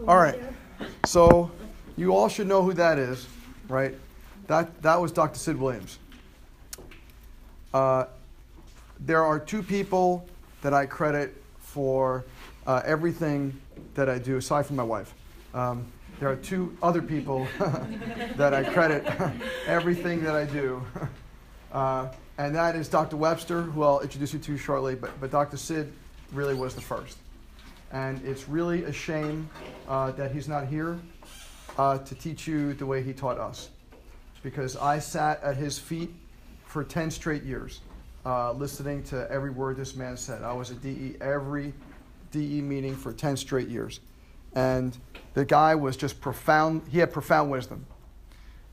All right. So you all should know who that is, right? That, that was Dr. Sid Williams. Uh, there are two people that I credit for uh, everything that I do, aside from my wife. Um, there are two other people that I credit everything that I do. Uh, and that is Dr. Webster, who I'll introduce you to shortly, but, but Dr. Sid really was the first. And it's really a shame uh, that he's not here uh, to teach you the way he taught us. Because I sat at his feet for 10 straight years, uh, listening to every word this man said. I was at DE every DE meeting for 10 straight years. And the guy was just profound, he had profound wisdom.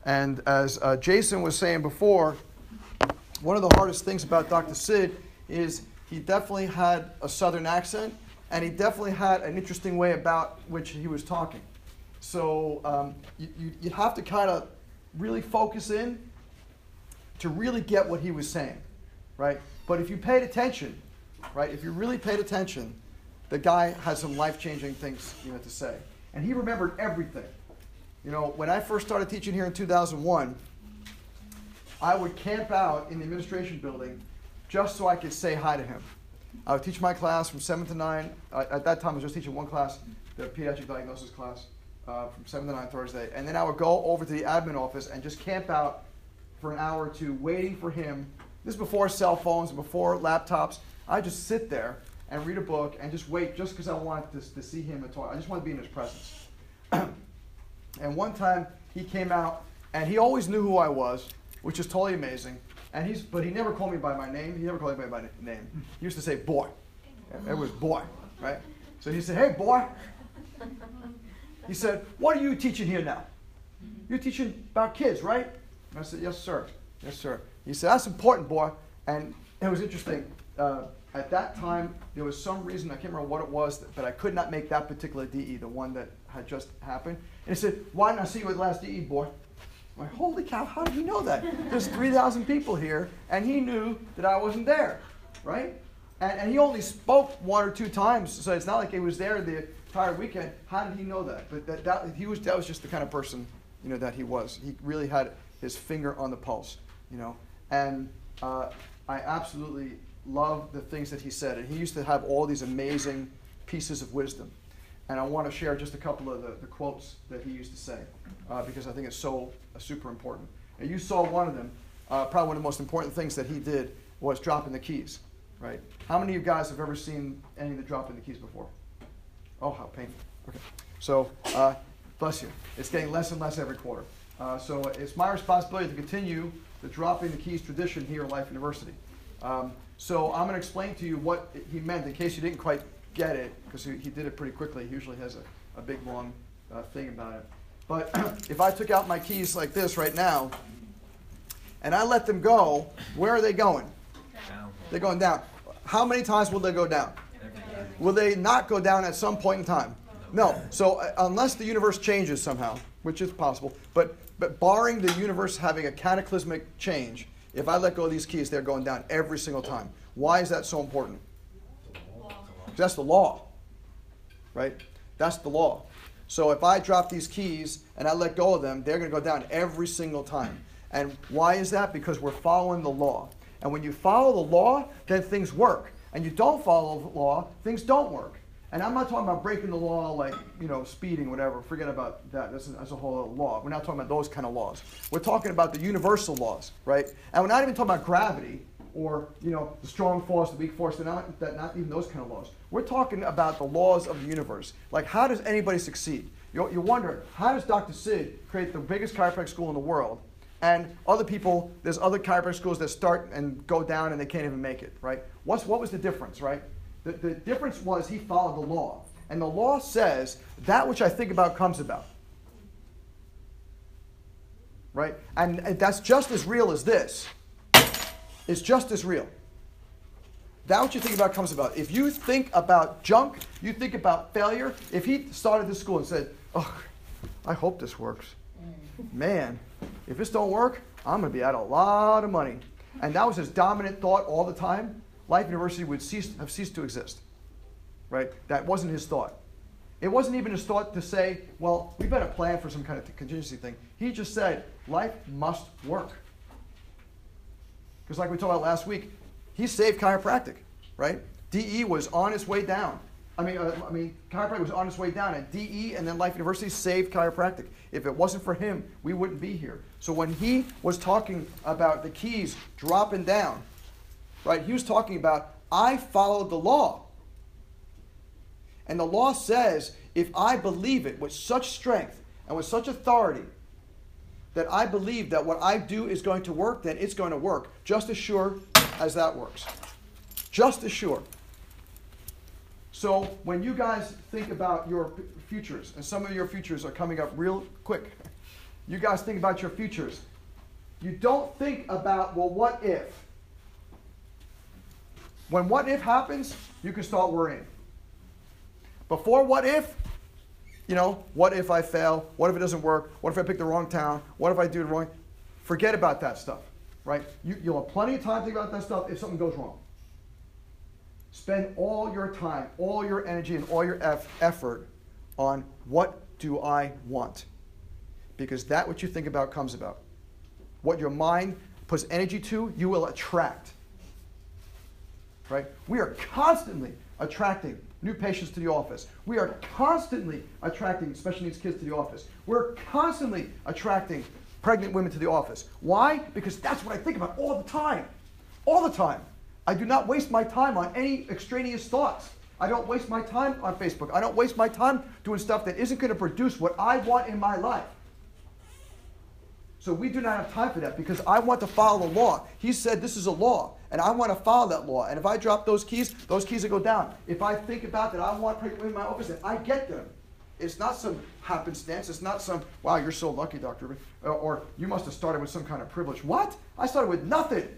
And as uh, Jason was saying before, one of the hardest things about Dr. Sid is he definitely had a southern accent and he definitely had an interesting way about which he was talking. So um, you, you, you have to kind of really focus in to really get what he was saying, right? But if you paid attention, right, if you really paid attention, the guy has some life changing things you know, to say. And he remembered everything. You know, when I first started teaching here in 2001, I would camp out in the administration building just so I could say hi to him. I would teach my class from 7 to 9. Uh, at that time, I was just teaching one class, the pediatric diagnosis class, uh, from 7 to 9 Thursday. And then I would go over to the admin office and just camp out for an hour or two waiting for him. This is before cell phones and before laptops. I just sit there and read a book and just wait just because I wanted to, to see him and talk. I just wanted to be in his presence. and one time he came out and he always knew who I was, which is totally amazing. And he's, but he never called me by my name. He never called me by my name. He used to say boy. It was boy, right? So he said, hey boy. He said, what are you teaching here now? You're teaching about kids, right? And I said, yes, sir. Yes, sir. He said, that's important, boy. And it was interesting. Uh, at that time, there was some reason, I can't remember what it was, but I could not make that particular DE, the one that had just happened. And he said, why didn't I see you at the last DE, boy? Like, holy cow, how did he know that? There's 3,000 people here, and he knew that I wasn't there, right? And, and he only spoke one or two times, so it's not like he was there the entire weekend. How did he know that? But that, that, he was, that was just the kind of person, you know, that he was. He really had his finger on the pulse, you know. And uh, I absolutely love the things that he said. And he used to have all these amazing pieces of wisdom. And I want to share just a couple of the, the quotes that he used to say uh, because I think it's so uh, super important. And you saw one of them. Uh, probably one of the most important things that he did was dropping the keys, right? How many of you guys have ever seen any of the dropping the keys before? Oh, how painful. Okay. So, uh, bless you. It's getting less and less every quarter. Uh, so it's my responsibility to continue the dropping the keys tradition here at Life University. Um, so I'm going to explain to you what he meant in case you didn't quite get it, because he, he, did it pretty quickly. He usually has a, a big, long uh, thing about it. But if I took out my keys like this right now, and I let them go, where are they going? Down. They're going down. How many times will they go down? Will they not go down at some point in time? No. So uh, unless the universe changes somehow, which is possible, but but barring the universe having a cataclysmic change, if I let go of these keys, they're going down every single time. Why is that so important? That's the law, right? That's the law. So if I drop these keys and I let go of them, they're going to go down every single time. And why is that? Because we're following the law. And when you follow the law, then things work. And you don't follow the law, things don't work. And I'm not talking about breaking the law like, you know, speeding, whatever. Forget about that. That's a, that's a whole other law. We're not talking about those kind of laws. We're talking about the universal laws, right? And we're not even talking about gravity or, you know, the strong force, the weak force, not, that, not even those kind of laws. We're talking about the laws of the universe. Like, how does anybody succeed? You, you wonder, how does Dr. Sid create the biggest chiropractic school in the world? And other people, there's other chiropractic schools that start and go down and they can't even make it, right? What's, what was the difference, right? The, the difference was he followed the law. And the law says that which I think about comes about. Right? And, and that's just as real as this. It's just as real. That what you think about comes about. If you think about junk, you think about failure. If he started this school and said, Oh, I hope this works. Mm. Man, if this don't work, I'm going to be out a lot of money. And that was his dominant thought all the time. Life University would cease, have ceased to exist. Right? That wasn't his thought. It wasn't even his thought to say, well, we better plan for some kind of contingency thing. He just said, life must work. Because, like we talked about last week, he saved chiropractic, right? DE was on its way down. I mean, uh, I mean, chiropractic was on its way down, and DE and then Life University saved chiropractic. If it wasn't for him, we wouldn't be here. So when he was talking about the keys dropping down, right, he was talking about I followed the law. And the law says if I believe it with such strength and with such authority that I believe that what I do is going to work, then it's going to work, just as sure as that works. Just as sure. So when you guys think about your futures, and some of your futures are coming up real quick, you guys think about your futures. You don't think about, well, what if? When what if happens, you can start worrying. Before what if, you know, what if I fail? What if it doesn't work? What if I pick the wrong town? What if I do it wrong? Forget about that stuff, right? You, you'll have plenty of time to think about that stuff if something goes wrong. Spend all your time, all your energy, and all your effort on what do I want? Because that what you think about comes about. What your mind puts energy to, you will attract. Right? We are constantly attracting new patients to the office. We are constantly attracting special needs kids to the office. We're constantly attracting pregnant women to the office. Why? Because that's what I think about all the time. All the time. I do not waste my time on any extraneous thoughts. I don't waste my time on Facebook. I don't waste my time doing stuff that isn't going to produce what I want in my life. So we do not have time for that because I want to follow the law. He said this is a law, and I want to follow that law. And if I drop those keys, those keys will go down. If I think about that, I want pregnant women in my office, I get them. It's not some happenstance. It's not some, wow, you're so lucky, Dr. Or, or you must have started with some kind of privilege. What? I started with nothing.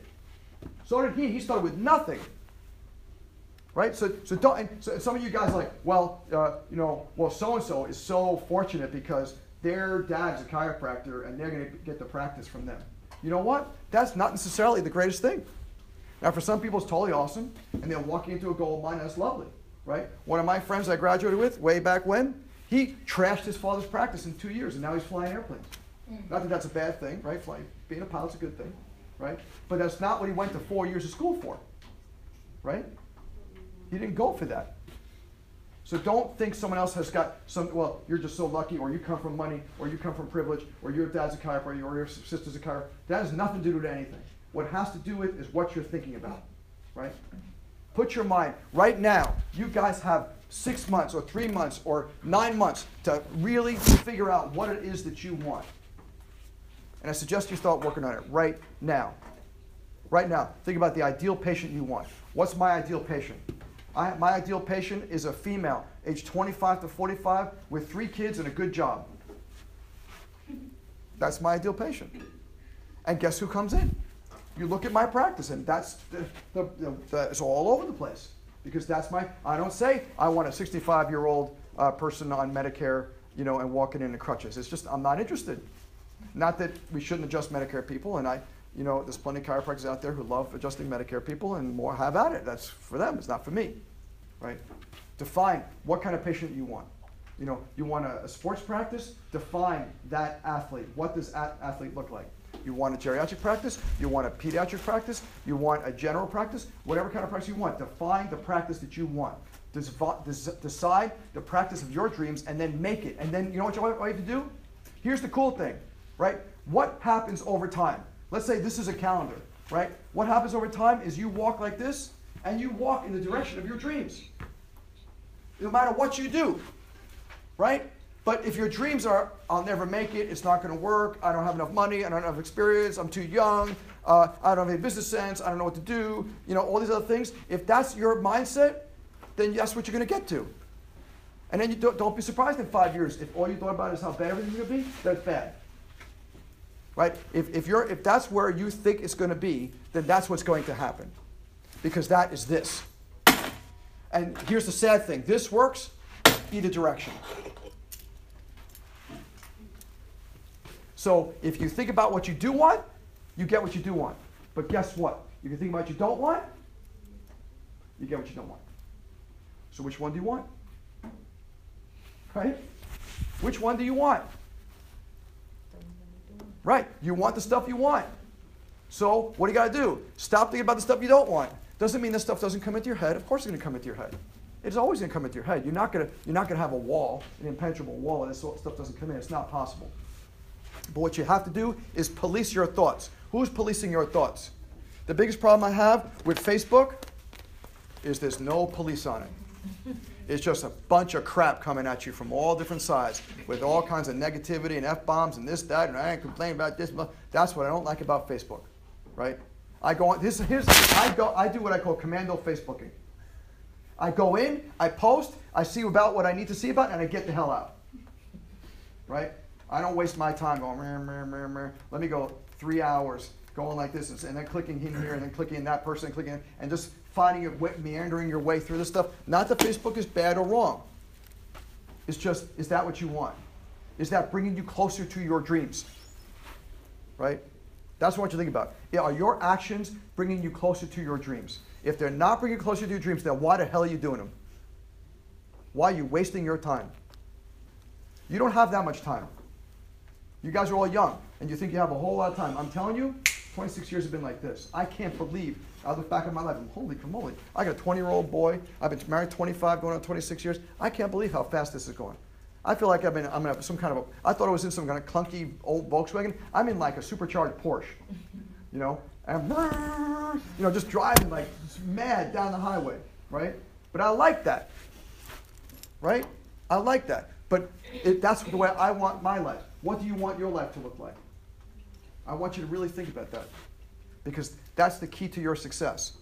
So did he. He started with nothing. Right? So, so, don't, so some of you guys are like, well, uh, you know, well, so and so is so fortunate because their dad's a chiropractor and they're going to get the practice from them. You know what? That's not necessarily the greatest thing. Now, for some people, it's totally awesome, and they're walking into a gold mine. That's lovely, right? One of my friends I graduated with way back when, he trashed his father's practice in two years, and now he's flying airplanes. Mm-hmm. Not that that's a bad thing, right? Flying, being a pilot's a good thing, right? But that's not what he went to four years of school for, right? He didn't go for that. So don't think someone else has got some, well, you're just so lucky, or you come from money, or you come from privilege, or your dad's a chiropractor, or your sister's a chiropractor. That has nothing to do with anything. What has to do with is what you're thinking about, right? Put your mind, right now, you guys have six months, or three months, or nine months to really figure out what it is that you want. And I suggest you start working on it right now. Right now. Think about the ideal patient you want. What's my ideal patient? I, my ideal patient is a female, age 25 to 45, with three kids and a good job. That's my ideal patient. And guess who comes in? You look at my practice, and that's the, the, the, it's all over the place because that's my. I don't say I want a 65 year old uh, person on Medicare, you know, and walking in the crutches. It's just I'm not interested. Not that we shouldn't adjust Medicare people, and I, you know, there's plenty of chiropractors out there who love adjusting Medicare people, and more have at it. That's for them. It's not for me, right? Define what kind of patient you want. You know, you want a, a sports practice. Define that athlete. What does that athlete look like? You want a geriatric practice, you want a pediatric practice, you want a general practice, whatever kind of practice you want. Define the practice that you want. Decide the practice of your dreams and then make it. And then you know what you want to do? Here's the cool thing right? What happens over time? Let's say this is a calendar, right? What happens over time is you walk like this and you walk in the direction of your dreams. No matter what you do, right? But if your dreams are, I'll never make it, it's not going to work, I don't have enough money, I don't have enough experience, I'm too young, uh, I don't have any business sense, I don't know what to do, you know, all these other things, if that's your mindset, then that's what you're going to get to. And then you don't, don't be surprised in five years if all you thought about is how bad everything's going to be, that's bad right? If, if, you're, if that's where you think it's going to be, then that's what's going to happen. Because that is this. And here's the sad thing this works either direction. So if you think about what you do want, you get what you do want. But guess what? If you think about what you don't want, you get what you don't want. So which one do you want? Right? Which one do you want? Right. You want the stuff you want. So what do you got to do? Stop thinking about the stuff you don't want. Doesn't mean this stuff doesn't come into your head. Of course it's going to come into your head. It's always going to come into your head. You're not going to, you're not going to have a wall, an impenetrable wall, and this stuff doesn't come in. It's not possible. But what you have to do is police your thoughts. Who's policing your thoughts? The biggest problem I have with Facebook is there's no police on it. It's just a bunch of crap coming at you from all different sides with all kinds of negativity and F bombs and this, that, and I ain't complaining about this. That's what I don't like about Facebook, right? I go on, this, here's, I, go, I do what I call commando Facebooking. I go in, I post, I see about what I need to see about, and I get the hell out. Right? I don't waste my time going, meh, meh, meh, meh. let me go three hours going like this, and then clicking in here, and then clicking in that person, clicking, in, and just finding way, meandering your way through this stuff. Not that Facebook is bad or wrong. It's just, is that what you want? Is that bringing you closer to your dreams? Right? That's what you think about. Are your actions bringing you closer to your dreams? If they're not bringing you closer to your dreams, then why the hell are you doing them? Why are you wasting your time? You don't have that much time. You guys are all young, and you think you have a whole lot of time. I'm telling you, 26 years have been like this. I can't believe. I look back at my life and holy moly, I got a 20 year old boy. I've been married 25, going on 26 years. I can't believe how fast this is going. I feel like I've been, I'm gonna some kind of, a, I thought I was in some kind of clunky old Volkswagen. I'm in like a supercharged Porsche, you know, and you know, just driving like mad down the highway, right? But I like that, right? I like that. But it, that's the way I want my life. What do you want your life to look like? I want you to really think about that because that's the key to your success.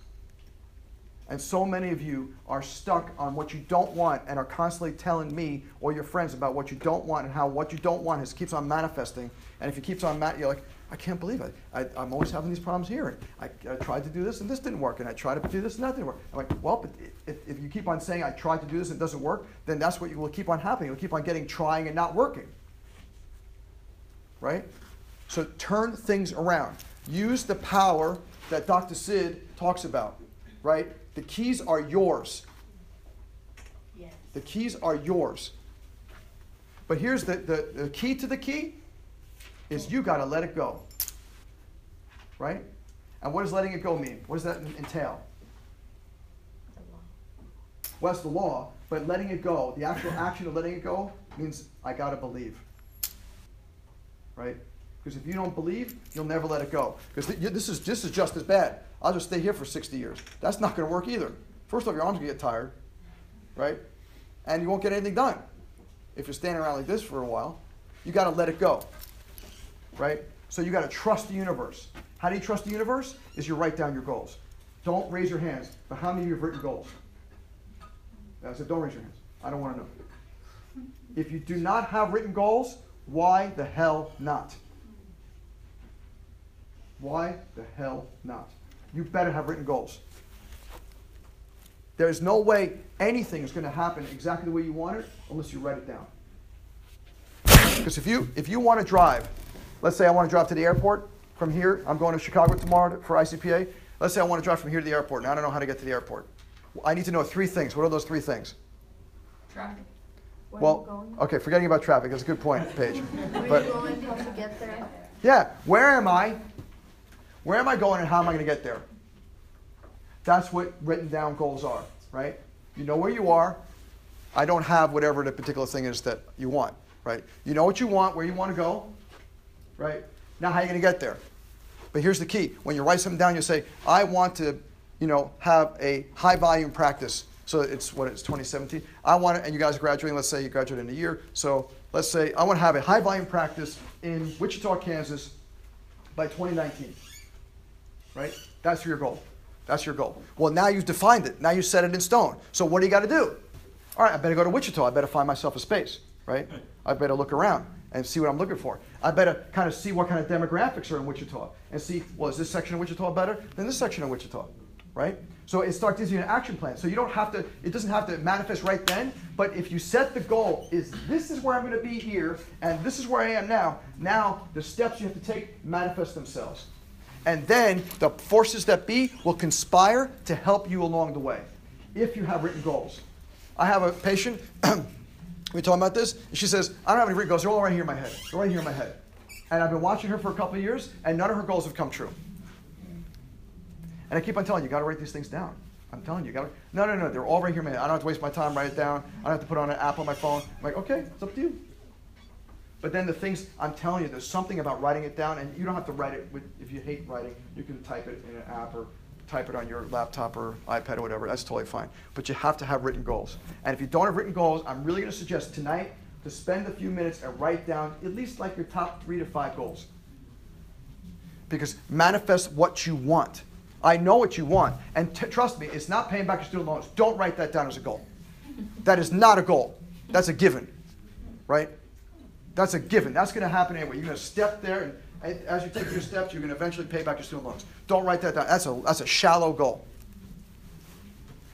And so many of you are stuck on what you don't want and are constantly telling me or your friends about what you don't want and how what you don't want is, keeps on manifesting. And if it keeps on, manifesting, you're like, I can't believe it. I, am always having these problems here. I, I, tried to do this and this didn't work. And I tried to do this and that didn't work. I'm like, well, but if, if you keep on saying I tried to do this and it doesn't work, then that's what you will keep on happening. You'll keep on getting trying and not working. Right? So turn things around. Use the power that Dr. Sid talks about. Right? The keys are yours. Yes. The keys are yours. But here's the, the, the key to the key is you got to let it go. Right? And what does letting it go mean? What does that entail? Well, that's the law, but letting it go, the actual action of letting it go means I got to believe. Right? Because if you don't believe, you'll never let it go. Because this is, this is just as bad. I'll just stay here for 60 years. That's not going to work either. First off, your arms going to get tired, right? And you won't get anything done. If you're standing around like this for a while, you got to let it go, right? So you got to trust the universe. How do you trust the universe? Is you write down your goals. Don't raise your hands, but how many of you have written goals? I said, don't raise your hands. I don't want to know. If you do not have written goals, why the hell not? Why the hell not? you better have written goals. There's no way anything is going to happen exactly the way you want it unless you write it down. Because if you if you want to drive, let's say I want to drive to the airport from here. I'm going to Chicago tomorrow for ICPA. Let's say I want to drive from here to the airport. Now I don't know how to get to the airport. I need to know three things. What are those three things? Traffic. Where well, okay, forgetting about traffic. That's a good point, Paige. Where but, going? How to get there? Yeah, where am I? Where am I going and how am I going to get there? That's what written down goals are, right? You know where you are. I don't have whatever the particular thing is that you want, right? You know what you want, where you want to go, right? Now, how are you going to get there? But here's the key. When you write something down, you say, I want to, you know, have a high volume practice. So it's what it's 2017. I want to, and you guys are graduating. Let's say you graduate in a year. So let's say I want to have a high volume practice in Wichita, Kansas by 2019 right? That's your goal. That's your goal. Well, now you've defined it. Now you set it in stone. So what do you got to do? All right, I better go to Wichita. I better find myself a space, right? I better look around and see what I'm looking for. I better kind of see what kind of demographics are in Wichita and see, well, is this section of Wichita better than this section of Wichita, right? So it starts giving you an action plan. So you don't have to, it doesn't have to manifest right then, but if you set the goal is this is where I'm going to be here and this is where I am now, now the steps you have to take manifest themselves and then the forces that be will conspire to help you along the way if you have written goals. I have a patient we talking about this? And she says, I don't have any written goals. They're all right here in my head. They're right here in my head. And I've been watching her for a couple of years, and none of her goals have come true. And I keep on telling you, you got to write these things down. I'm telling you, you got to. No, no, no. They're all right here man. I don't have to waste my time, write it down. I don't have to put on an app on my phone. I'm like, okay, it's up to you. But then the things I'm telling you, there's something about writing it down, and you don't have to write it with, if you hate writing, you can type it in an app or type it on your laptop or iPad or whatever. That's totally fine. But you have to have written goals. And if you don't have written goals, I'm really going to suggest tonight to spend a few minutes and write down at least like your top three to five goals. Because manifest what you want. I know what you want. And t- trust me, it's not paying back your student loans. Don't write that down as a goal. That is not a goal. That's a given, right? That's a given. That's going to happen anyway. You're going to step there, and as you take your steps, you're going to eventually pay back your student loans. Don't write that down. That's a, that's a shallow goal.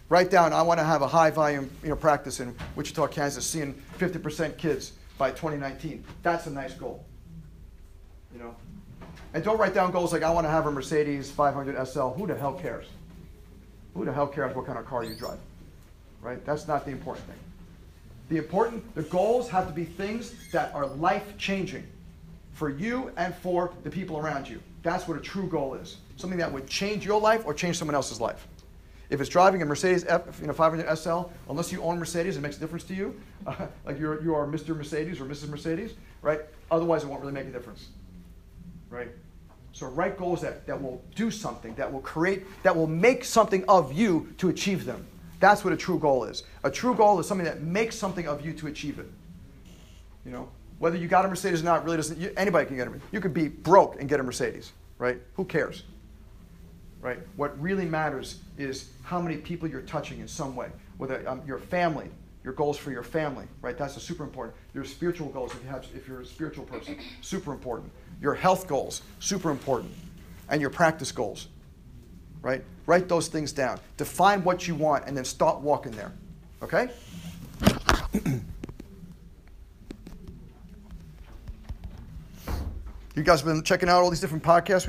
Write down, I want to have a high volume you know, practice in Wichita, Kansas, seeing 50% kids by 2019. That's a nice goal. You know? And don't write down goals like, I want to have a Mercedes 500 SL. Who the hell cares? Who the hell cares what kind of car you drive? Right? That's not the important thing. The important, the goals have to be things that are life changing for you and for the people around you. That's what a true goal is. Something that would change your life or change someone else's life. If it's driving a Mercedes F, you know, 500 SL, unless you own Mercedes, it makes a difference to you. Uh, like you're, you are Mr. Mercedes or Mrs. Mercedes, right? Otherwise, it won't really make a difference, right? So write goals that, that will do something, that will create, that will make something of you to achieve them. That's what a true goal is. A true goal is something that makes something of you to achieve it. You know, whether you got a Mercedes or not really doesn't. You, anybody can get a. Mercedes. You could be broke and get a Mercedes, right? Who cares? Right. What really matters is how many people you're touching in some way. Whether um, your family, your goals for your family, right? That's a super important. Your spiritual goals, if you have, if you're a spiritual person, super important. Your health goals, super important, and your practice goals, right? Write those things down. Define what you want and then start walking there. Okay? you guys have been checking out all these different podcasts we